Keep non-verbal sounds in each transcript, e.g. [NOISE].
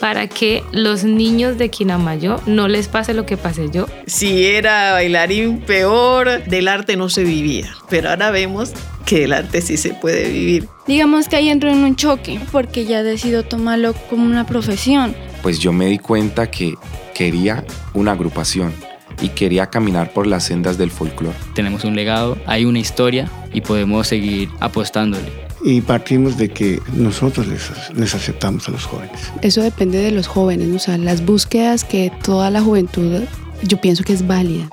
para que los niños de Quinamayo no les pase lo que pasé yo. Si era bailarín peor, del arte no se vivía, pero ahora vemos que el arte sí se puede vivir. Digamos que ahí entro en un choque porque ya decido tomarlo como una profesión. Pues yo me di cuenta que quería una agrupación y quería caminar por las sendas del folclore. Tenemos un legado, hay una historia y podemos seguir apostándole y partimos de que nosotros les, aceptamos a los jóvenes. Eso depende de los jóvenes, o sea, las búsquedas que toda la juventud yo pienso que es válida.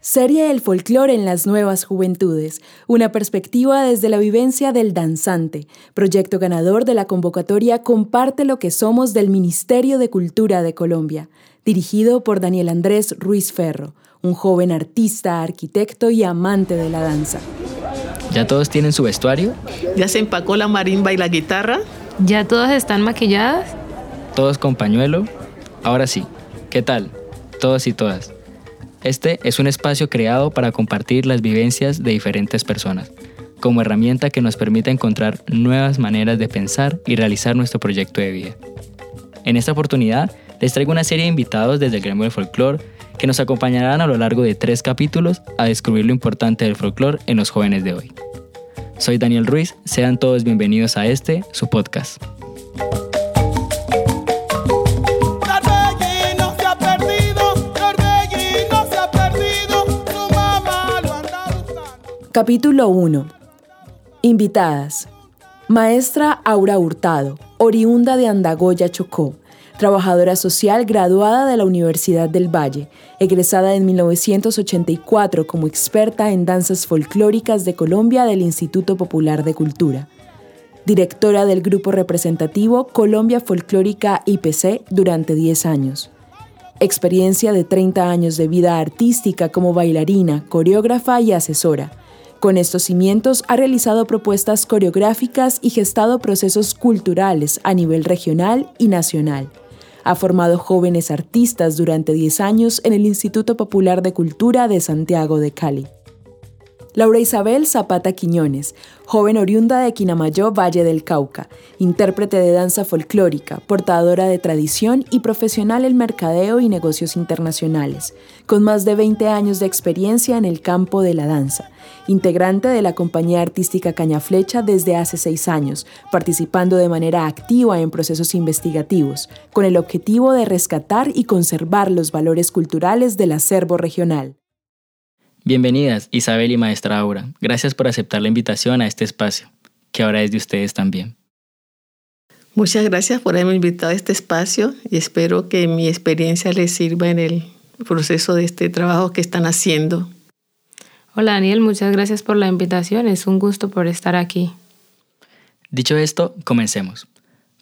Serie El folclore en las nuevas juventudes, una perspectiva desde la vivencia del danzante, proyecto ganador de la convocatoria Comparte lo que somos del Ministerio de Cultura de Colombia, dirigido por Daniel Andrés Ruiz Ferro, un joven artista, arquitecto y amante de la danza. ¿Ya todos tienen su vestuario? ¿Ya se empacó la marimba y la guitarra? ¿Ya todas están maquilladas? ¿Todos con pañuelo? Ahora sí, ¿qué tal? Todos y todas. Este es un espacio creado para compartir las vivencias de diferentes personas, como herramienta que nos permite encontrar nuevas maneras de pensar y realizar nuestro proyecto de vida. En esta oportunidad, les traigo una serie de invitados desde el gremio del folclore que nos acompañarán a lo largo de tres capítulos a descubrir lo importante del folclore en los jóvenes de hoy. Soy Daniel Ruiz, sean todos bienvenidos a este, su podcast. Capítulo 1. Invitadas. Maestra Aura Hurtado, oriunda de Andagoya, Chocó, trabajadora social graduada de la Universidad del Valle, egresada en 1984 como experta en danzas folclóricas de Colombia del Instituto Popular de Cultura. Directora del grupo representativo Colombia Folclórica IPC durante 10 años. Experiencia de 30 años de vida artística como bailarina, coreógrafa y asesora. Con estos cimientos ha realizado propuestas coreográficas y gestado procesos culturales a nivel regional y nacional. Ha formado jóvenes artistas durante 10 años en el Instituto Popular de Cultura de Santiago de Cali. Laura Isabel Zapata Quiñones, joven oriunda de Quinamayo, Valle del Cauca, intérprete de danza folclórica, portadora de tradición y profesional en mercadeo y negocios internacionales, con más de 20 años de experiencia en el campo de la danza, integrante de la compañía artística Cañaflecha desde hace seis años, participando de manera activa en procesos investigativos, con el objetivo de rescatar y conservar los valores culturales del acervo regional. Bienvenidas, Isabel y Maestra Aura. Gracias por aceptar la invitación a este espacio, que ahora es de ustedes también. Muchas gracias por haberme invitado a este espacio y espero que mi experiencia les sirva en el proceso de este trabajo que están haciendo. Hola Daniel, muchas gracias por la invitación. Es un gusto por estar aquí. Dicho esto, comencemos.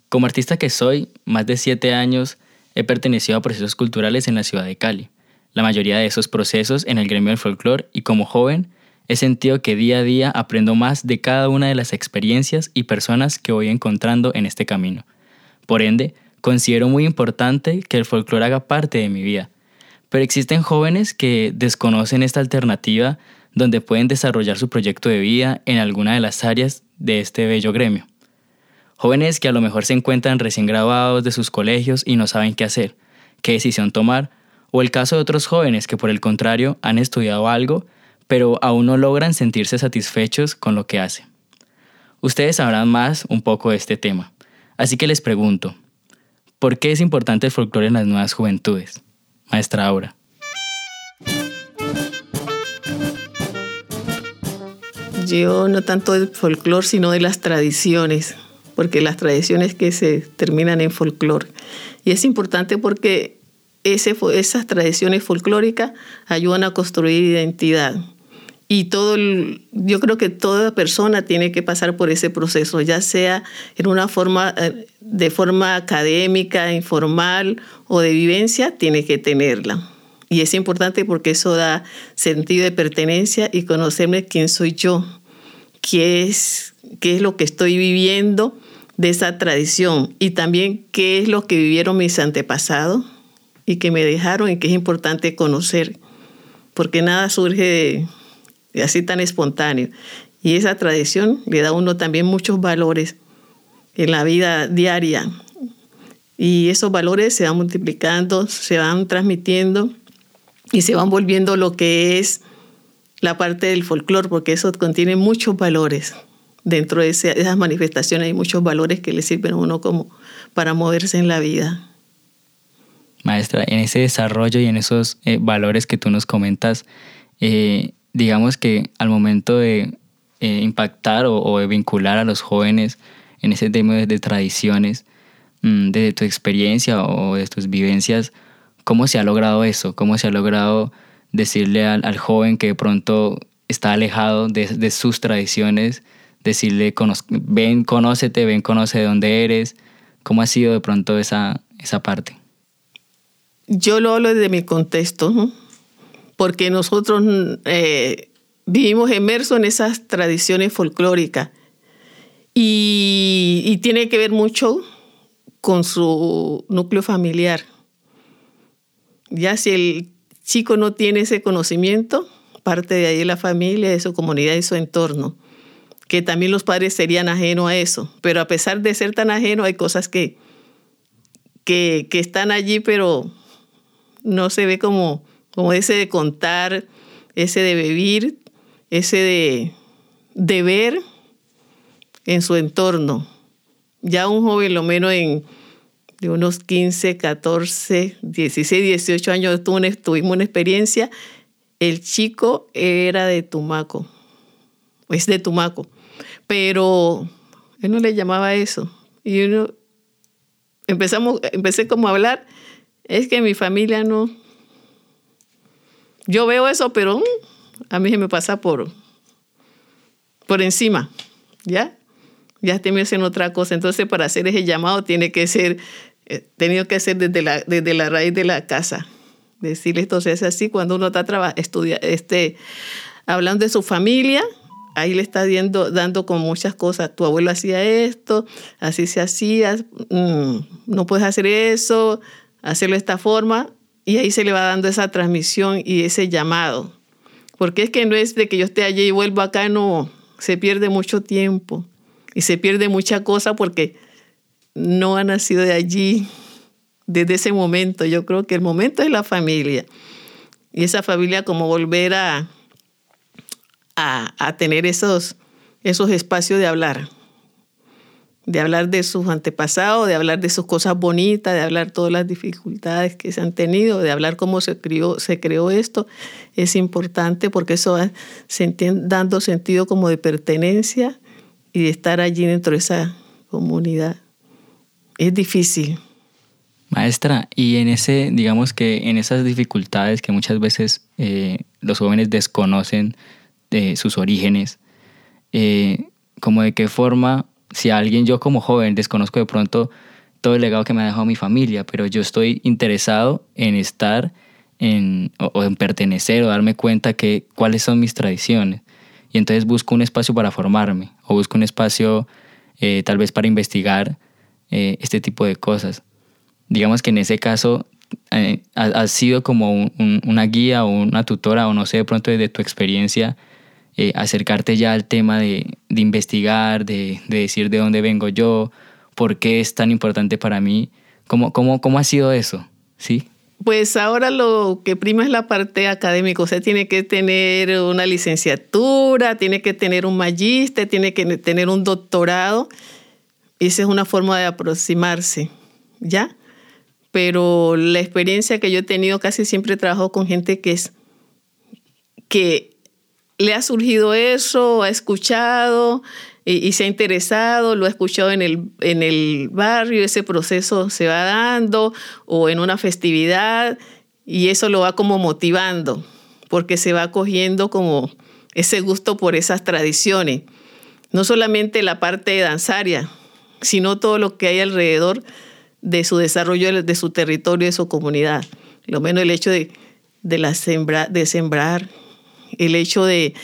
Como artista que soy, más de siete años he pertenecido a procesos culturales en la ciudad de Cali la mayoría de esos procesos en el gremio del folclore y como joven he sentido que día a día aprendo más de cada una de las experiencias y personas que voy encontrando en este camino. Por ende, considero muy importante que el folclore haga parte de mi vida. Pero existen jóvenes que desconocen esta alternativa donde pueden desarrollar su proyecto de vida en alguna de las áreas de este bello gremio. Jóvenes que a lo mejor se encuentran recién graduados de sus colegios y no saben qué hacer, qué decisión tomar o el caso de otros jóvenes que por el contrario han estudiado algo, pero aún no logran sentirse satisfechos con lo que hacen. Ustedes sabrán más un poco de este tema, así que les pregunto, ¿por qué es importante el folclore en las nuevas juventudes? Maestra Aura. Yo no tanto del folclore, sino de las tradiciones, porque las tradiciones que se terminan en folclore. Y es importante porque esas tradiciones folclóricas ayudan a construir identidad. Y todo yo creo que toda persona tiene que pasar por ese proceso, ya sea en una forma, eh, de forma académica, informal o de vivencia, tiene que tenerla. Y es importante porque eso da sentido de pertenencia y conocerme quién soy yo, qué es, qué es lo que estoy viviendo de esa tradición y también qué es lo que vivieron mis antepasados y que me dejaron y que es importante conocer, porque nada surge así tan espontáneo. Y esa tradición le da a uno también muchos valores en la vida diaria. Y esos valores se van multiplicando, se van transmitiendo y se van volviendo lo que es la parte del folclore, porque eso contiene muchos valores. Dentro de esas manifestaciones hay muchos valores que le sirven a uno como para moverse en la vida. Maestra, en ese desarrollo y en esos eh, valores que tú nos comentas, eh, digamos que al momento de eh, impactar o, de vincular a los jóvenes en ese tema de, tradiciones, mm, desde tu experiencia o de tus vivencias, ¿cómo se ha logrado eso? ¿Cómo se ha logrado decirle al, joven que de pronto está alejado de, sus tradiciones, decirle, ven, conócete, ven, conoce de dónde eres? ¿Cómo ha sido de pronto esa, esa parte? Yo lo hablo desde mi contexto, porque nosotros eh, vivimos inmersos en esas tradiciones folclóricas. Y, tiene que ver mucho con su núcleo familiar. Ya si el chico no tiene ese conocimiento, parte de ahí la familia, de su comunidad y su entorno, que también los padres serían ajenos a eso, pero a pesar de ser tan ajenos hay cosas que, que están allí, pero no se ve como, como ese de contar, ese de vivir, ese de, de ver en su entorno. Ya un joven, lo menos en de unos 15, 14, 16, 18 años, tuvimos una experiencia. El chico era de Tumaco, es de Tumaco, pero él no le llamaba eso. Y uno, empezamos, empecé como a hablar, es que mi familia no, yo veo eso, pero mm, a mí se me pasa por, por encima, ¿ya? Ya estoy haciendo otra cosa. Entonces, para hacer ese llamado tiene que ser, eh, tenido que ser desde la, desde la raíz de la casa. Decirle esto es así cuando uno está estudia, este, hablando de su familia, ahí le está dando, dando con muchas cosas. Tu abuelo hacía esto, así se hacía, mm, no puedes hacer eso, hacerlo de esta forma, y ahí se le va dando esa transmisión y ese llamado. Porque es que no es de que yo esté allí y vuelvo acá, no, se pierde mucho tiempo y se pierde mucha cosa porque no ha nacido de allí desde ese momento. Yo creo que el momento es la familia. Y esa familia como volver a, a, a tener esos, esos espacios de hablar de hablar de sus antepasados, de hablar de sus cosas bonitas, de hablar todas las dificultades que se han tenido, de hablar cómo se creó, se creó esto, es importante porque eso va dando sentido como de pertenencia y de estar allí dentro de esa comunidad. Es difícil. Maestra, y en ese, digamos que en esas dificultades que muchas veces eh, los jóvenes desconocen de sus orígenes, eh, como de qué forma si alguien, yo como joven, desconozco de pronto todo el legado que me ha dejado mi familia, pero yo estoy interesado en estar en, o, en pertenecer o darme cuenta que cuáles son mis tradiciones. Y entonces busco un espacio para formarme o busco un espacio eh, tal vez para investigar eh, este tipo de cosas. Digamos que en ese caso eh, has sido como una guía o una tutora o no sé de pronto desde tu experiencia eh, acercarte ya al tema de, investigar, de, decir de dónde vengo yo, por qué es tan importante para mí. ¿Cómo, cómo, cómo ha sido eso? ¿Sí? Pues ahora lo que prima es la parte académica, o sea, tiene que tener una licenciatura, tiene que tener un magíster, tiene que tener un doctorado. Esa es una forma de aproximarse, ¿ya? Pero la experiencia que yo he tenido casi siempre trabajo con gente que es que le ha surgido eso, ha escuchado y, se ha interesado, lo ha escuchado en el, en el barrio, ese proceso se va dando o en una festividad y eso lo va como motivando porque se va cogiendo como ese gusto por esas tradiciones. No solamente la parte danzaria, sino todo lo que hay alrededor de su desarrollo, de su territorio, de su comunidad. Lo menos el hecho de, de, la sembra, de sembrar, el hecho de,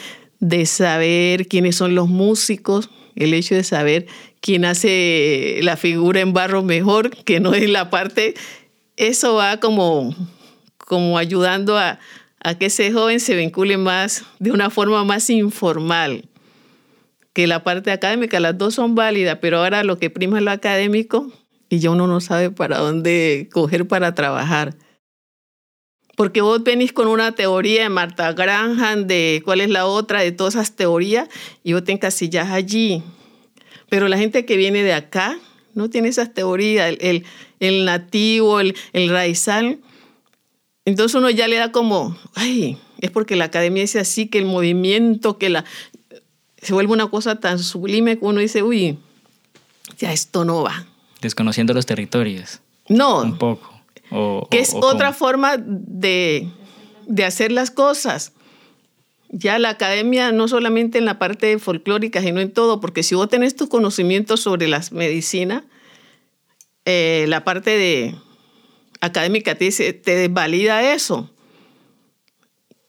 saber quiénes son los músicos, el hecho de saber quién hace la figura en barro mejor, que no es la parte, eso va como, como ayudando a, a que ese joven se vincule más de una forma más informal que la parte académica, las dos son válidas, pero ahora lo que prima es lo académico y ya uno no sabe para dónde coger para trabajar. Porque vos venís con una teoría de Marta Graham, de cuál es la otra, de todas esas teorías, y vos te encasillas allí. Pero la gente que viene de acá no tiene esas teorías, el, el, nativo, el, el raizal. Entonces uno ya le da como, ay, es porque la academia dice así, que el movimiento, que la... Se vuelve una cosa tan sublime que uno dice, uy, ya esto no va. Desconociendo los territorios. No. Un poco. O, que es otra forma de, de, hacer las cosas. Ya la academia, no solamente en la parte folclórica, sino en todo, porque si vos tenés tus conocimientos sobre la medicina, eh, la parte de académica te, te desvalida eso.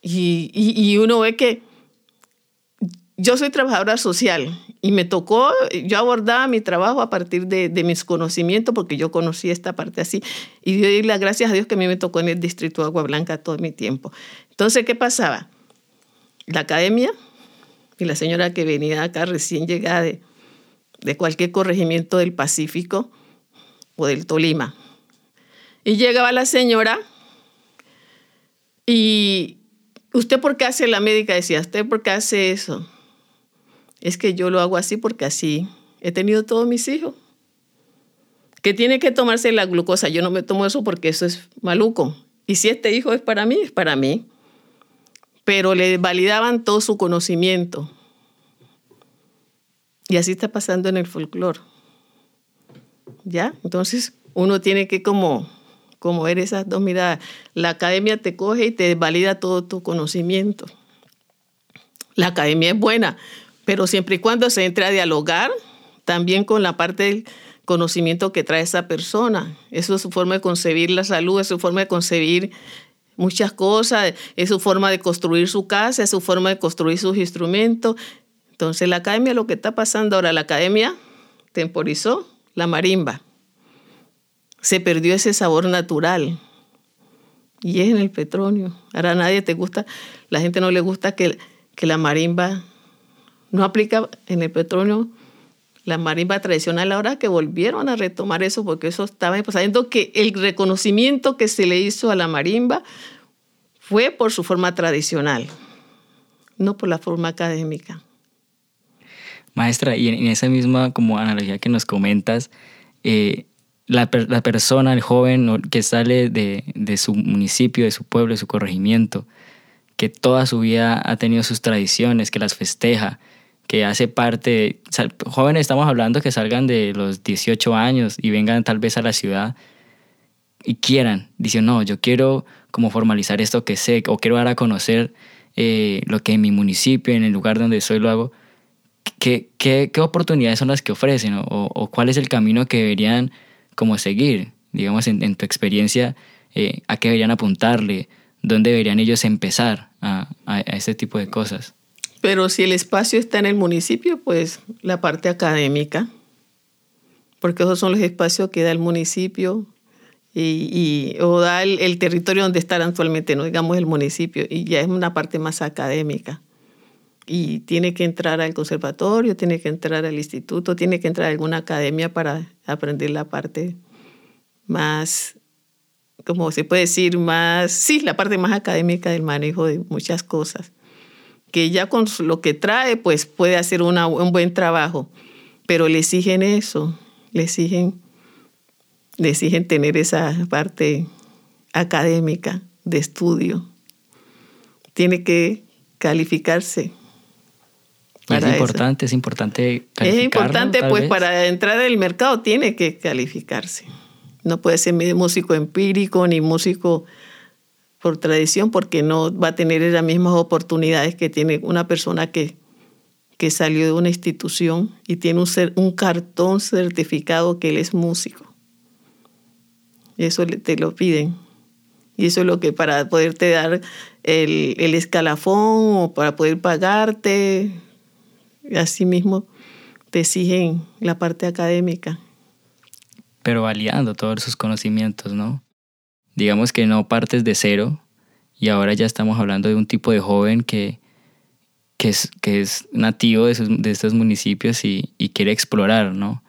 Y, y, uno ve que yo soy trabajadora social y me tocó, yo abordaba mi trabajo a partir de, mis conocimientos, porque yo conocí esta parte así. Y doy las gracias a Dios que a mí me tocó en el distrito de Agua Blanca todo mi tiempo. Entonces, ¿qué pasaba? La academia y la señora que venía acá recién llegada de, de cualquier corregimiento del Pacífico o del Tolima. Y llegaba la señora y ¿usted por qué hace la médica? Decía, ¿usted por qué hace eso? Es que yo lo hago así porque así he tenido todos mis hijos. Que tiene que tomarse la glucosa. Yo no me tomo eso porque eso es maluco. Y si este hijo es para mí, es para mí. Pero le validaban todo su conocimiento. Y así está pasando en el folclore. ¿Ya? Entonces uno tiene que como como ver esas dos miradas. La academia te coge y te valida todo tu conocimiento. La academia es buena, pero siempre y cuando se entre a dialogar también con la parte del conocimiento que trae esa persona. Eso es su forma de concebir la salud, es su forma de concebir muchas cosas, es su forma de construir su casa, es su forma de construir sus instrumentos. Entonces la academia, lo que está pasando ahora, la academia temporizó la marimba se perdió ese sabor natural. Y es en el petróleo. Ahora a nadie te gusta, la gente no le gusta que, que la marimba no aplica en el petróleo la marimba tradicional ahora que volvieron a retomar eso porque eso estaba pasando que el reconocimiento que se le hizo a la marimba fue por su forma tradicional, no por la forma académica. Maestra, y en esa misma como analogía que nos comentas, eh, la, la, persona, el joven que sale de, de, su municipio, de su pueblo, de su corregimiento, que toda su vida ha tenido sus tradiciones, que las festeja, que hace parte, jóvenes estamos hablando que salgan de los 18 años y vengan tal vez a la ciudad y quieran, dicen, no, yo quiero como formalizar esto que sé, o quiero dar a conocer eh, lo que en mi municipio, en el lugar donde soy, lo hago. ¿Qué, qué, qué oportunidades son las que ofrecen o, o cuál es el camino que deberían cómo seguir, digamos, en, tu experiencia, eh, a qué deberían apuntarle, dónde deberían ellos empezar a, a, ese tipo de cosas. Pero si el espacio está en el municipio, pues la parte académica, porque esos son los espacios que da el municipio y, o da el, territorio donde están actualmente, no digamos el municipio, y ya es una parte más académica. Y tiene que entrar al conservatorio, tiene que entrar al instituto, tiene que entrar a alguna academia para aprender la parte más, como se puede decir, más, sí, la parte más académica del manejo de muchas cosas, que ya con lo que trae, pues puede hacer una, un buen trabajo, pero le exigen eso, le exigen, le exigen tener esa parte académica de estudio. Tiene que calificarse es importante, es importante Es importante, pues para entrar al mercado tiene que calificarse. No puede ser músico empírico ni músico por tradición porque no va a tener las mismas oportunidades que tiene una persona que, que salió de una institución y tiene un, un cartón certificado que él es músico. Eso te lo piden. Y eso es lo que para poderte dar el, el escalafón o para poder pagarte, asimismo te exigen la parte académica. Pero validando todos sus conocimientos, ¿no? Digamos que no partes de cero y ahora ya estamos hablando de un tipo de joven que, que es, que es nativo de, de estos municipios y, y, quiere explorar, ¿no?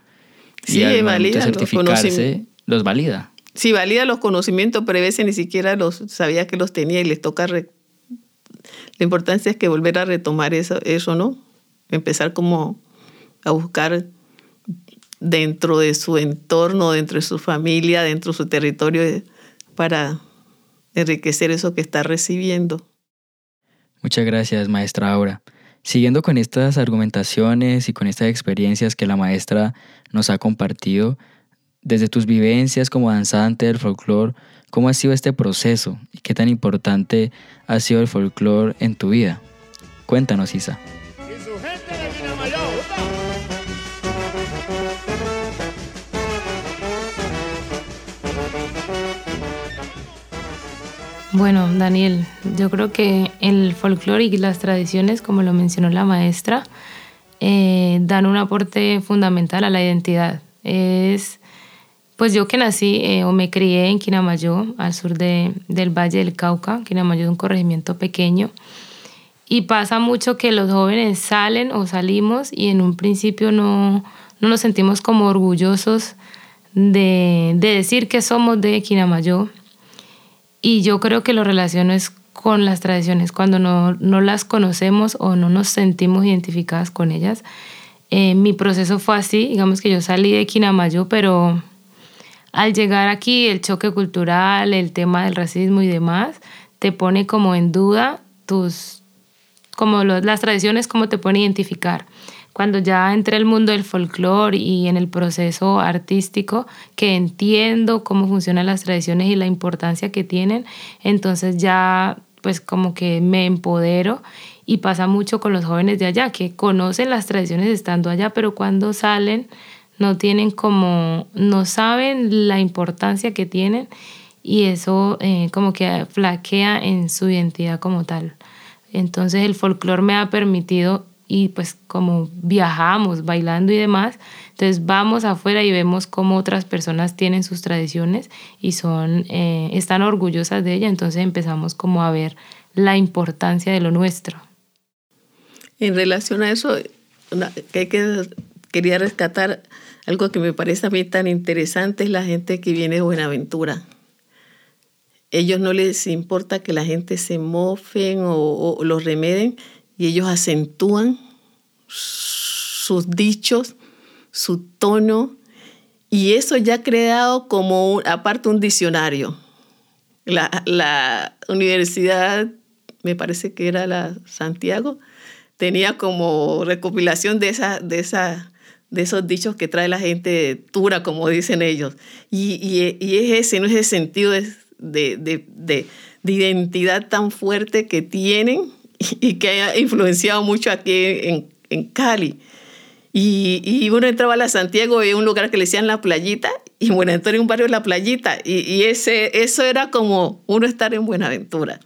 Sí, y al valida de certificarse, los valida. Sí, valida los conocimientos, pero a veces ni siquiera los sabía que los tenía y les toca... La importancia es que volver a retomar eso, eso, ¿no? Empezar como a buscar dentro de su entorno, dentro de su familia, dentro de su territorio, para enriquecer eso que está recibiendo. Muchas gracias, maestra Aura. Siguiendo con estas argumentaciones y con estas experiencias que la maestra nos ha compartido, desde tus vivencias como danzante del folclore, ¿cómo ha sido este proceso y qué tan importante ha sido el folclore en tu vida? Cuéntanos, Isa. Bueno, Daniel, yo creo que el folclore y las tradiciones, como lo mencionó la maestra, eh, dan un aporte fundamental a la identidad. Es, pues yo que nací eh, o me crié en Quinamayo, al sur de, del Valle del Cauca, Quinamayo es un corregimiento pequeño, y pasa mucho que los jóvenes salen o salimos y en un principio no, no nos sentimos como orgullosos de, de decir que somos de Quinamayo y yo creo que lo relaciono es con las tradiciones, cuando no, no las conocemos o no nos sentimos identificadas con ellas. Eh, mi proceso fue así, digamos que yo salí de Quinamayo, pero al llegar aquí el choque cultural, el tema del racismo y demás, te pone como en duda tus, como las tradiciones, cómo te pone a identificar cuando ya entré al mundo del folclore y en el proceso artístico, que entiendo cómo funcionan las tradiciones y la importancia que tienen, entonces ya pues como que me empodero y pasa mucho con los jóvenes de allá, que conocen las tradiciones estando allá, pero cuando salen no tienen como, no saben la importancia que tienen y eso eh, como que flaquea en su identidad como tal. Entonces el folclore me ha permitido y pues como viajamos bailando y demás, entonces vamos afuera y vemos cómo otras personas tienen sus tradiciones y son, eh, están orgullosas de ella, entonces empezamos como a ver la importancia de lo nuestro. En relación a eso, que, que quería rescatar algo que me parece a mí tan interesante es la gente que viene de Buenaventura. Ellos no les importa que la gente se mofen o, o los remeden, y ellos acentúan sus dichos, su tono, y eso ya ha creado como, aparte, un diccionario. La, universidad, me parece que era la Santiago, tenía como recopilación de, esa, de, esa, de esos dichos que trae la gente dura, como dicen ellos. Y, y, es ese, no es ese sentido de, de, de identidad tan fuerte que tienen y que ha influenciado mucho aquí en, en Cali. Y, y, uno entraba a la Santiago y un lugar que le decían La Playita, y Buenaventura un barrio La Playita, y, y, ese, eso era como uno estar en Buenaventura.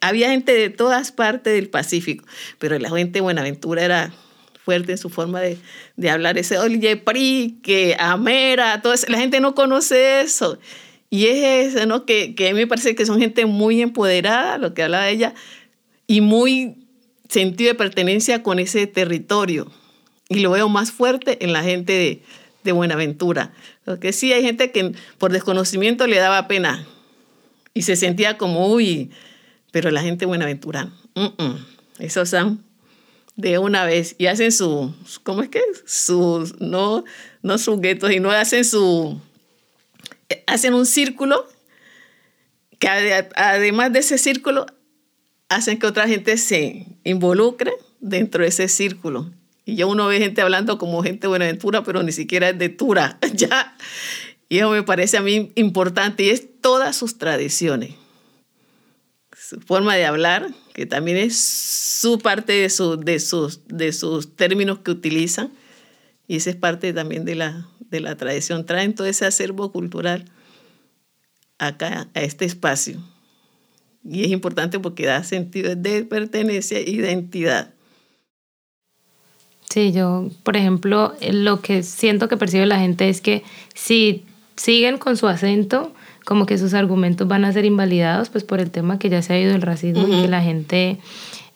Había gente de todas partes del Pacífico, pero la gente de Buenaventura era fuerte en su forma de, de hablar, ese oye, pri, que amera, todo eso. la gente no conoce eso. Y es eso, ¿no? Que, que me parece que son gente muy empoderada, lo que hablaba ella, y muy sentido de pertenencia con ese territorio. Y lo veo más fuerte en la gente de, de Buenaventura. Porque sí hay gente que por desconocimiento le daba pena y se sentía como, uy, pero la gente de Buenaventura, esos son de una vez y hacen su, ¿cómo es que? Sus, no, no sus guetos, y no hacen su, hacen un círculo que además de ese círculo hacen que otra gente se involucre dentro de ese círculo. Y ya uno ve gente hablando como gente de Buenaventura, pero ni siquiera es de Tura, [LAUGHS] ya. Y eso me parece a mí importante y es todas sus tradiciones. Su forma de hablar, que también es su parte de, su, de, sus, de sus términos que utilizan. Y esa es parte también de la, de la tradición. Traen todo ese acervo cultural acá, a este espacio. Y es importante porque da sentido de pertenencia e identidad. Sí, yo, por ejemplo, lo que siento que percibe la gente es que si siguen con su acento, como que sus argumentos van a ser invalidados, pues por el tema que ya se ha ido el racismo y que la gente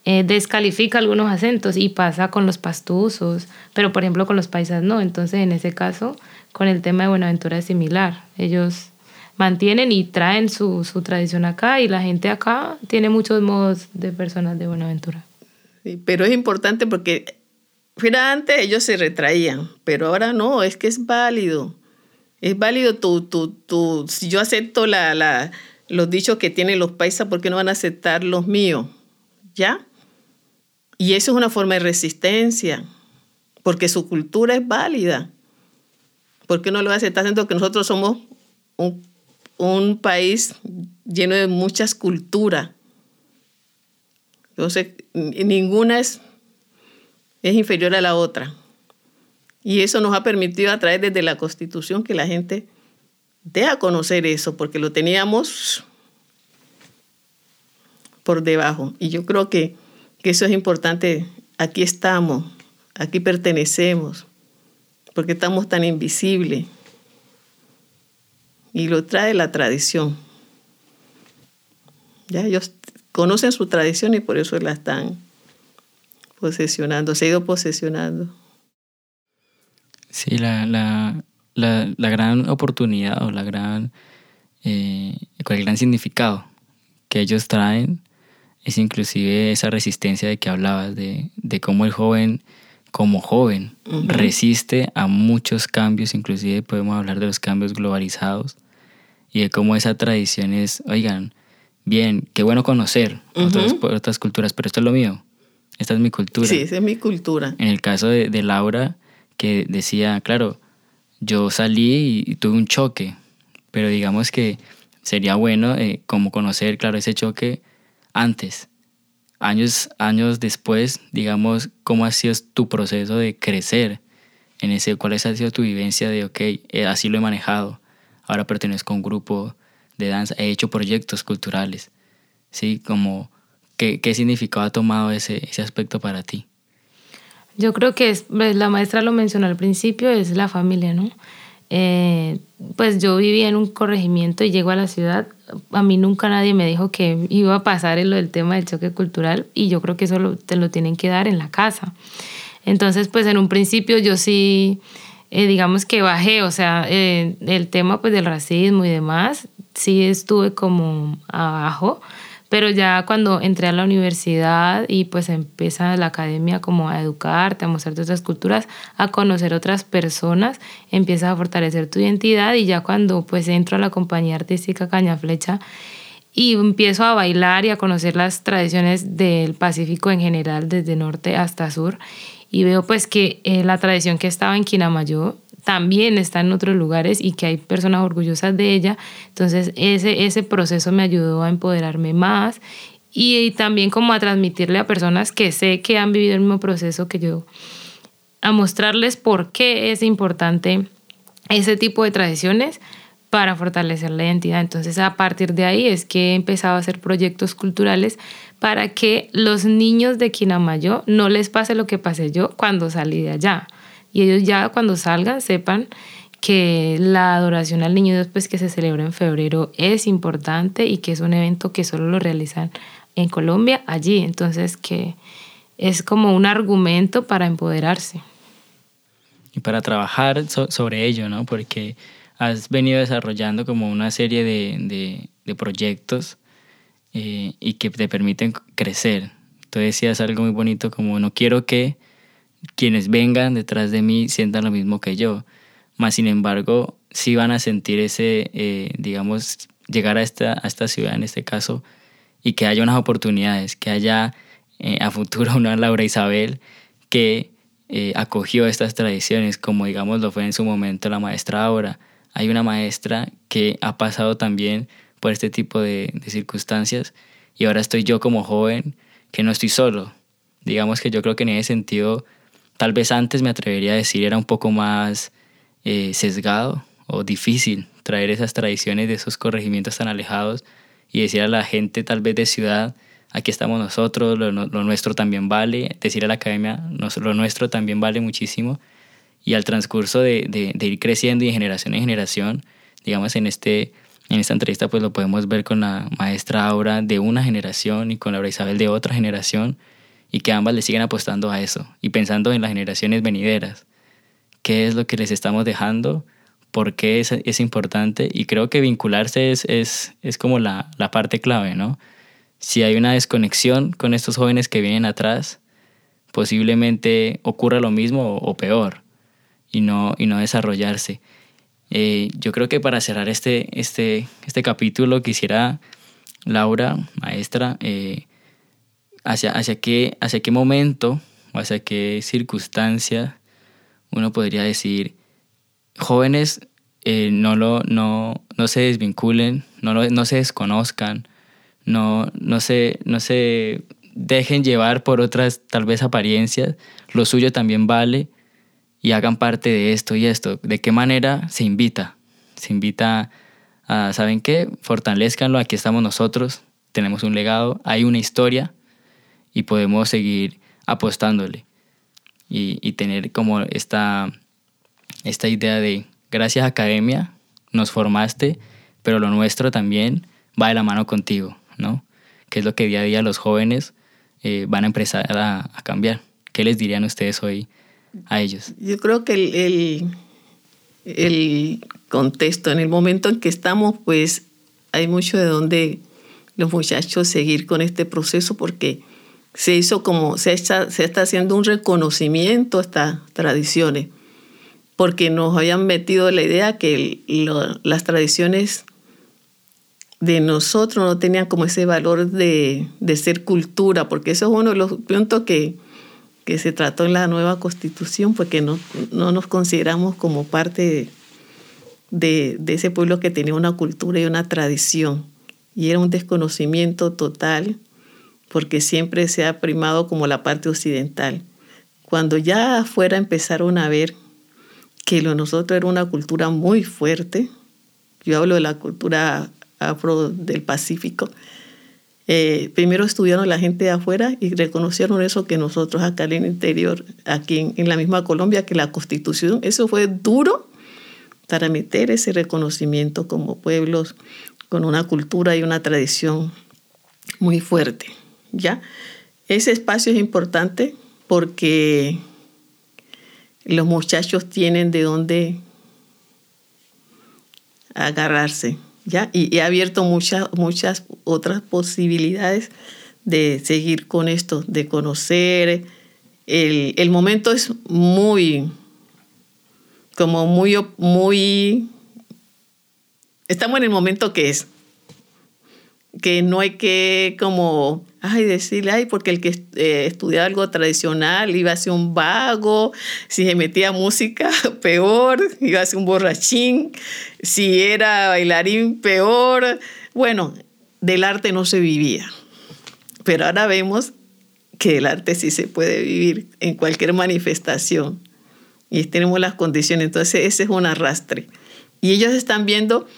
eh, descalifica algunos acentos y pasa con los pastusos, pero por ejemplo con los paisas no. Entonces en ese caso, con el tema de Buenaventura es similar. Ellos mantienen y traen su, su tradición acá y la gente acá tiene muchos modos de personas de Buenaventura. Sí, pero es importante porque Fuera antes ellos se retraían, pero ahora no, es que es válido. Es válido tu, tu, tu si yo acepto la, la, los dichos que tienen los paisas, ¿por qué no van a aceptar los míos? ¿Ya? Y eso es una forma de resistencia, porque su cultura es válida. ¿Por qué no lo va a aceptar? Siendo que nosotros somos un, un país lleno de muchas culturas. Entonces, ninguna es es inferior a la otra. Y eso nos ha permitido a través desde la Constitución que la gente dé conocer eso, porque lo teníamos por debajo. Y yo creo que, que eso es importante. Aquí estamos, aquí pertenecemos, porque estamos tan invisibles. Y lo trae la tradición. Ya ellos conocen su tradición y por eso la están posesionando, se ha ido posesionando. Sí, la, la, la, la gran oportunidad o la gran, eh, el gran significado que ellos traen es inclusive esa resistencia de que hablabas, de, de cómo el joven, como joven, resiste a muchos cambios, inclusive podemos hablar de los cambios globalizados y de cómo esa tradición es, oigan, bien, qué bueno conocer otras, otras culturas, pero esto es lo mío, esta es mi cultura. Sí, esa es mi cultura. En el caso de, de Laura, que decía, claro, yo salí y, tuve un choque, pero digamos que sería bueno eh, como conocer, claro, ese choque antes, años, años después, digamos, cómo ha sido tu proceso de crecer en ese, cuál ha sido tu vivencia de, ok, eh, así lo he manejado, ahora pertenezco a un grupo de danza, he hecho proyectos culturales, ¿sí? Como ¿Qué, qué significado ha tomado ese, ese aspecto para ti? Yo creo que es, pues, la maestra lo mencionó al principio, es la familia, ¿no? Eh, pues yo vivía en un corregimiento y llego a la ciudad. A mí nunca nadie me dijo que iba a pasar en lo del tema del choque cultural y yo creo que eso te lo tienen que dar en la casa. Entonces, pues en un principio yo sí, eh, digamos que bajé, o sea, eh, el tema pues del racismo y demás, sí estuve como abajo pero ya cuando entré a la universidad y pues empieza la academia como a educarte, a mostrarte otras culturas, a conocer otras personas, empiezas a fortalecer tu identidad y ya cuando pues entro a la compañía artística Caña Flecha y empiezo a bailar y a conocer las tradiciones del Pacífico en general, desde norte hasta sur, y veo pues que eh, la tradición que estaba en Quinamayo también está en otros lugares y que hay personas orgullosas de ella. Entonces ese, ese proceso me ayudó a empoderarme más y, también como a transmitirle a personas que sé que han vivido el mismo proceso que yo, a mostrarles por qué es importante ese tipo de tradiciones para fortalecer la identidad. Entonces, a partir de ahí es que he empezado a hacer proyectos culturales para que los niños de Quinamayo no les pase lo que pasé yo cuando salí de allá y ellos ya cuando salgan sepan que la adoración al niño Dios pues que se celebra en febrero es importante y que es un evento que solo lo realizan en Colombia allí, entonces que es como un argumento para empoderarse. Y para trabajar sobre ello, ¿no? Porque has venido desarrollando como una serie de, de, proyectos eh, y que te permiten crecer. Tú decías algo muy bonito como no quiero que quienes vengan detrás de mí sientan lo mismo que yo. Más sin embargo, sí van a sentir ese, eh, digamos, llegar a esta, a esta ciudad en este caso y que haya unas oportunidades, que haya eh, a futuro una Laura Isabel que acogió estas tradiciones, como digamos lo fue en su momento la maestra ahora. Hay una maestra que ha pasado también por este tipo de, circunstancias y ahora estoy yo como joven que no estoy solo. Digamos que yo creo que en ese sentido tal vez antes me atrevería a decir era un poco más eh, sesgado o difícil traer esas tradiciones de esos corregimientos tan alejados y decir a la gente tal vez de ciudad, aquí estamos nosotros, lo, nuestro también vale, decir a la academia, lo nuestro también vale muchísimo. Y al transcurso de, de, ir creciendo y de generación en generación, digamos en, este, en esta entrevista pues lo podemos ver con la maestra Aura de una generación y con Laura Isabel de otra generación, y que ambas le siguen apostando a eso y pensando en las generaciones venideras. ¿Qué es lo que les estamos dejando? ¿Por qué es, es importante? Y creo que vincularse es, es, es como la, la parte clave, ¿no? Si hay una desconexión con estos jóvenes que vienen atrás, posiblemente ocurra lo mismo o, peor y no, y no desarrollarse. Eh, yo creo que para cerrar este, este, este capítulo quisiera, Laura, maestra, eh, hacia, hacia, qué, hacia qué momento o hacia qué circunstancia uno podría decir, jóvenes eh, no, lo, no, no se desvinculen, no, no se desconozcan, no, no, se, no se dejen llevar por otras tal vez apariencias, lo suyo también vale y hagan parte de esto y esto. ¿De qué manera se invita? Se invita a, ¿saben qué? Fortalezcanlo, aquí estamos nosotros, tenemos un legado, hay una historia y podemos seguir apostándole y, tener como esta, esta idea de, gracias academia, nos formaste, pero lo nuestro también va de la mano contigo, ¿no? Que es lo que día a día los jóvenes eh, van a empezar a, cambiar. ¿Qué les dirían ustedes hoy a ellos? Yo creo que el, el, contexto, en el momento en que estamos, pues hay mucho de donde los muchachos seguir con este proceso porque se hizo como, se está, se está haciendo un reconocimiento a estas tradiciones, porque nos habían metido la idea que las tradiciones de nosotros no tenían como ese valor de, ser cultura, porque eso es uno de los puntos que, que se trató en la nueva constitución, porque no, no nos consideramos como parte de, de ese pueblo que tenía una cultura y una tradición. Y era un desconocimiento total porque siempre se ha primado como la parte occidental. Cuando ya afuera empezaron a ver que lo nosotros era una cultura muy fuerte, yo hablo de la cultura afro del Pacífico, eh, primero estudiaron la gente de afuera y reconocieron eso que nosotros acá en el interior, aquí en, en la misma Colombia, que la constitución, eso fue duro para meter ese reconocimiento como pueblos con una cultura y una tradición muy fuerte. ¿ya? Ese espacio es importante porque los muchachos tienen de dónde agarrarse, ¿ya? Y he abierto muchas, muchas otras posibilidades de seguir con esto, de conocer. El, el momento es muy, como muy, muy, estamos en el momento que es, que no hay que como ay, decirle, ay, porque el que eh, estudiaba algo tradicional iba a ser un vago, si se metía música, [LAUGHS] peor, iba a ser un borrachín, si era bailarín, peor. Bueno, del arte no se vivía, pero ahora vemos que el arte sí se puede vivir en cualquier manifestación y tenemos las condiciones, entonces ese es un arrastre. Y ellos están viendo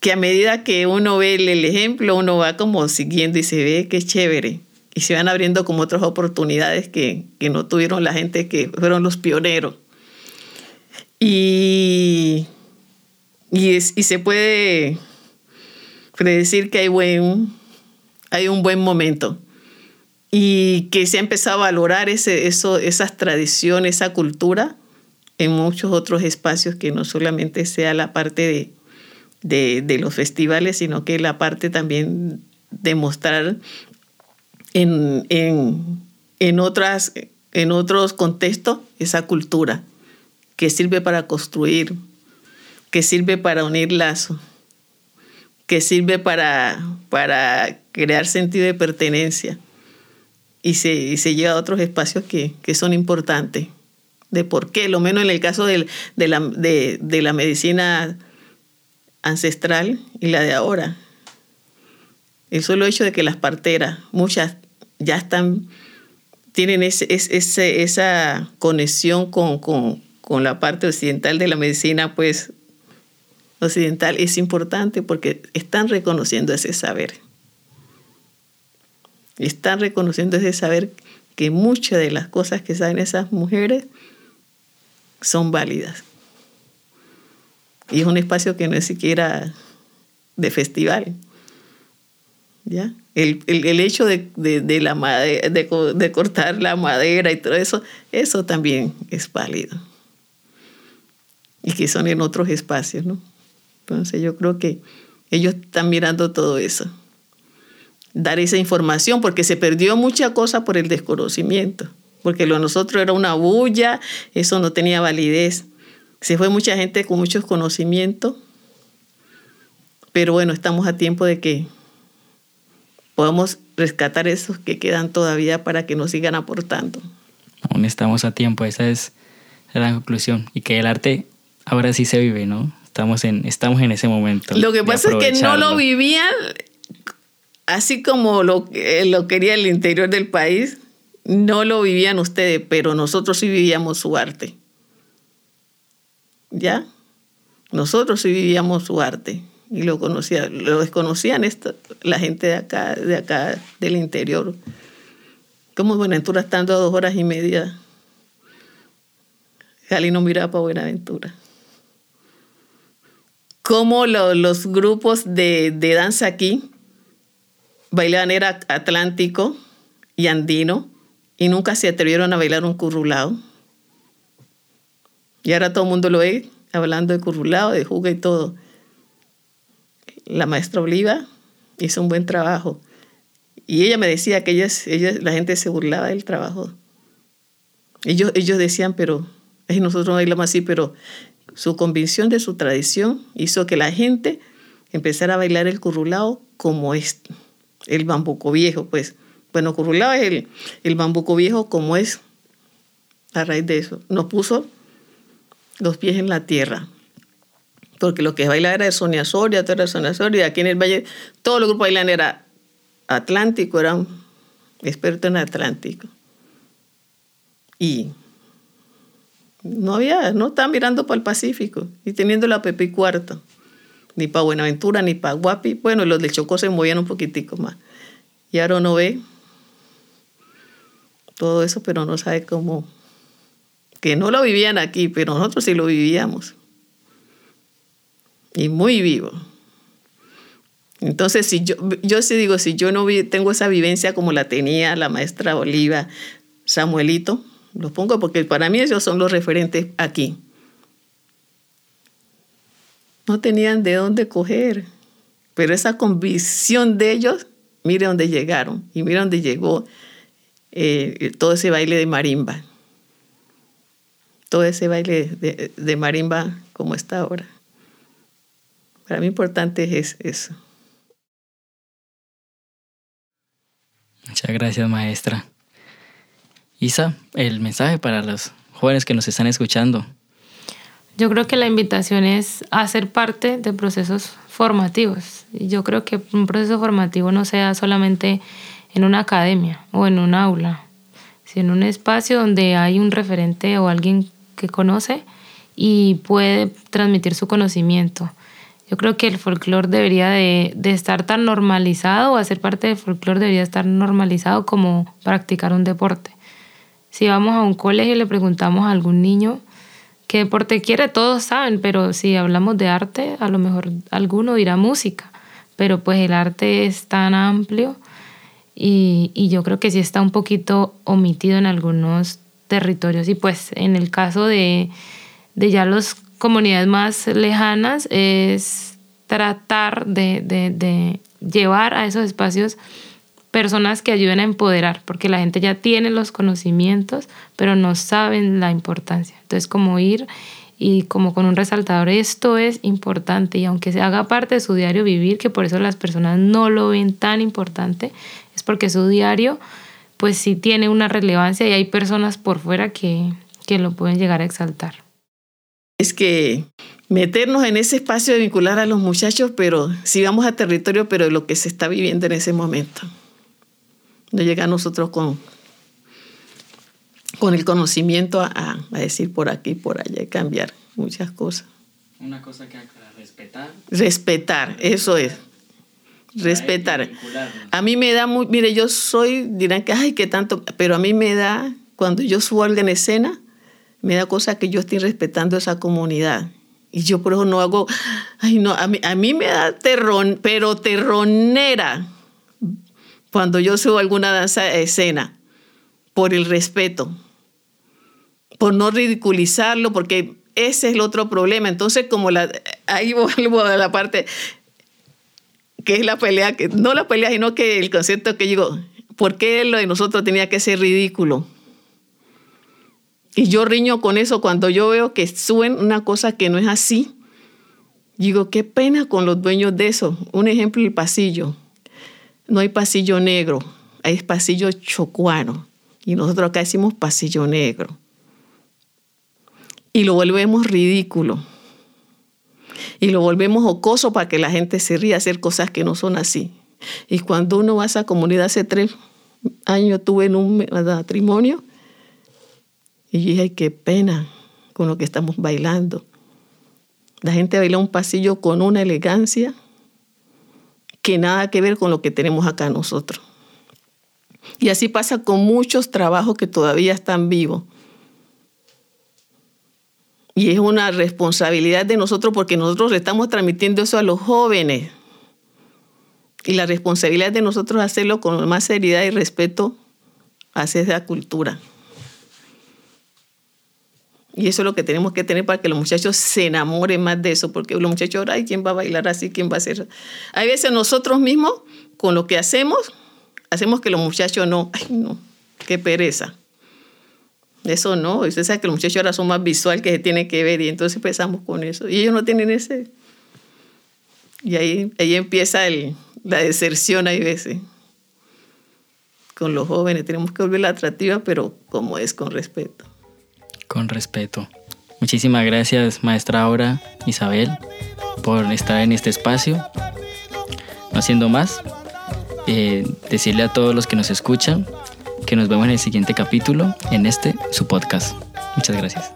que a medida que uno ve el ejemplo, uno va como siguiendo y se ve que es chévere. Y se van abriendo como otras oportunidades que, que no tuvieron la gente que fueron los pioneros. Y, y, es, y se puede predecir que hay, buen, hay un buen momento y que se ha empezado a valorar ese, eso, esas tradiciones, esa cultura en muchos otros espacios que no solamente sea la parte de, de, los festivales, sino que la parte también de mostrar en, en, otras, en otros contextos esa cultura que sirve para construir, que sirve para unir lazos, que sirve para, para crear sentido de pertenencia y se, se lleva a otros espacios que, son importantes. De por qué, lo menos en el caso de, la, de, de la medicina ancestral y la de ahora. El solo hecho de que las parteras, muchas ya están, tienen esa conexión con, con, con la parte occidental de la medicina, pues occidental es importante porque están reconociendo ese saber. Están reconociendo ese saber que muchas de las cosas que saben esas mujeres son válidas. Y es un espacio que no es siquiera de festival. ¿ya? El, hecho de, la de, cortar la madera y todo eso, eso también es válido. Y que son en otros espacios, ¿no? Entonces yo creo que ellos están mirando todo eso. Dar esa información, porque se perdió mucha cosa por el desconocimiento. Porque lo de nosotros era una bulla, eso no tenía validez. Se fue mucha gente con muchos conocimientos. Pero bueno, estamos a tiempo de que podamos rescatar esos que quedan todavía para que nos sigan aportando. Aún estamos a tiempo, esa es la conclusión. Y que el arte ahora sí se vive, ¿no? Estamos en, estamos en ese momento. Lo que pasa es que no lo vivían así como lo, lo quería el interior del país, no lo vivían ustedes, pero nosotros sí vivíamos su arte. ¿Ya? Nosotros sí vivíamos su arte y lo conocían, lo desconocían la gente de acá, de acá del interior. Como Buenaventura estando a dos horas y media, Gali no miraba para Buenaventura. Como los grupos de, danza aquí bailaban era atlántico y andino y nunca se atrevieron a bailar un currulao. Y ahora todo el mundo lo ve hablando de currulao, de juga y todo la maestra Oliva hizo un buen trabajo. Y ella me decía que ella, la gente se burlaba del trabajo. Ellos, ellos decían, pero nosotros no bailamos así, pero su convicción de su tradición hizo que la gente empezara a bailar el currulao como es el bambuco viejo, pues. Bueno, currulao es el, el bambuco viejo como es a raíz de eso. Nos puso los pies en la tierra porque lo que bailaba era Sonia Soria, todo era Sonia Soria, aquí en el Valle, todos los grupos bailan era Atlántico, eran expertos en Atlántico. Y no había, no estaban mirando para el Pacífico y teniendo la Pepe Cuarto, ni para Buenaventura, ni para Guapi. Bueno, los del Chocó se movían un poquitico más. Y ahora no ve todo eso, pero no sabe cómo, que no lo vivían aquí, pero nosotros sí lo vivíamos y muy vivo. Entonces, si yo, yo sí digo, si yo no tengo esa vivencia como la tenía la maestra Oliva, Samuelito, los pongo porque para mí ellos son los referentes aquí. No tenían de dónde coger, pero esa convicción de ellos, mire dónde llegaron y mire dónde llegó eh, todo ese baile de marimba. Todo ese baile de, de marimba como está ahora. Para mí importante es eso. Muchas gracias, maestra. Isa, el mensaje para los jóvenes que nos están escuchando. Yo creo que la invitación es a ser parte de procesos formativos. Yo creo que un proceso formativo no sea solamente en una academia o en un aula, sino en un espacio donde hay un referente o alguien que conoce y puede transmitir su conocimiento. Yo creo que el folclore debería de, estar tan normalizado o hacer parte del folclore debería estar normalizado como practicar un deporte. Si vamos a un colegio y le preguntamos a algún niño qué deporte quiere, todos saben, pero si hablamos de arte, a lo mejor alguno dirá música, pero pues el arte es tan amplio y, y yo creo que sí está un poquito omitido en algunos territorios y pues en el caso de, de ya los comunidades más lejanas es tratar de, llevar a esos espacios personas que ayuden a empoderar, porque la gente ya tiene los conocimientos, pero no saben la importancia. Entonces, como ir y como con un resaltador, esto es importante y aunque se haga parte de su diario vivir, que por eso las personas no lo ven tan importante, es porque su diario pues sí tiene una relevancia y hay personas por fuera que, que lo pueden llegar a exaltar es que meternos en ese espacio de vincular a los muchachos, pero si vamos a territorio, pero de lo que se está viviendo en ese momento. No llega a nosotros con, con el conocimiento a, decir por aquí, por allá, y cambiar muchas cosas. Una cosa que respetar. Respetar, eso es. Respetar. A mí me da muy, mire, yo soy, dirán que, ay, qué tanto, pero a mí me da, cuando yo subo algo en escena, me da cosa que yo estoy respetando esa comunidad. Y yo por eso no hago, ay no, a mí, a mí me da terrón, pero terronera cuando yo subo alguna danza a escena, por el respeto, por no ridiculizarlo, porque ese es el otro problema. Entonces, como la, ahí vuelvo a la parte que es la pelea, que no la pelea, sino que el concepto que digo, ¿por qué lo de nosotros tenía que ser ridículo? Y yo riño con eso cuando yo veo que suben una cosa que no es así. Digo, qué pena con los dueños de eso. Un ejemplo, el pasillo. No hay pasillo negro, hay pasillo chocuano. Y nosotros acá decimos pasillo negro. Y lo volvemos ridículo. Y lo volvemos jocoso para que la gente se ría hacer cosas que no son así. Y cuando uno va a esa comunidad, hace tres años tuve en un matrimonio, y dije, ay, qué pena con lo que estamos bailando. La gente baila un pasillo con una elegancia que nada que ver con lo que tenemos acá nosotros. Y así pasa con muchos trabajos que todavía están vivos. Y es una responsabilidad de nosotros porque nosotros estamos transmitiendo eso a los jóvenes. Y la responsabilidad de nosotros es hacerlo con más seriedad y respeto hacia esa cultura. Y eso es lo que tenemos que tener para que los muchachos se enamoren más de eso, porque los muchachos ahora, ¿quién va a bailar así? ¿Quién va a hacer? Hay veces nosotros mismos, con lo que hacemos, hacemos que los muchachos no, ay no, qué pereza. Eso no, usted sabe que los muchachos ahora son más visual que se tiene que ver y entonces empezamos con eso. Y ellos no tienen ese... Y ahí, ahí empieza el, la deserción hay veces. Con los jóvenes tenemos que volverla atractiva, pero como es, con respeto con respeto. Muchísimas gracias, maestra Aura Isabel, por estar en este espacio. No haciendo más, eh, decirle a todos los que nos escuchan que nos vemos en el siguiente capítulo en este, su podcast. Muchas gracias.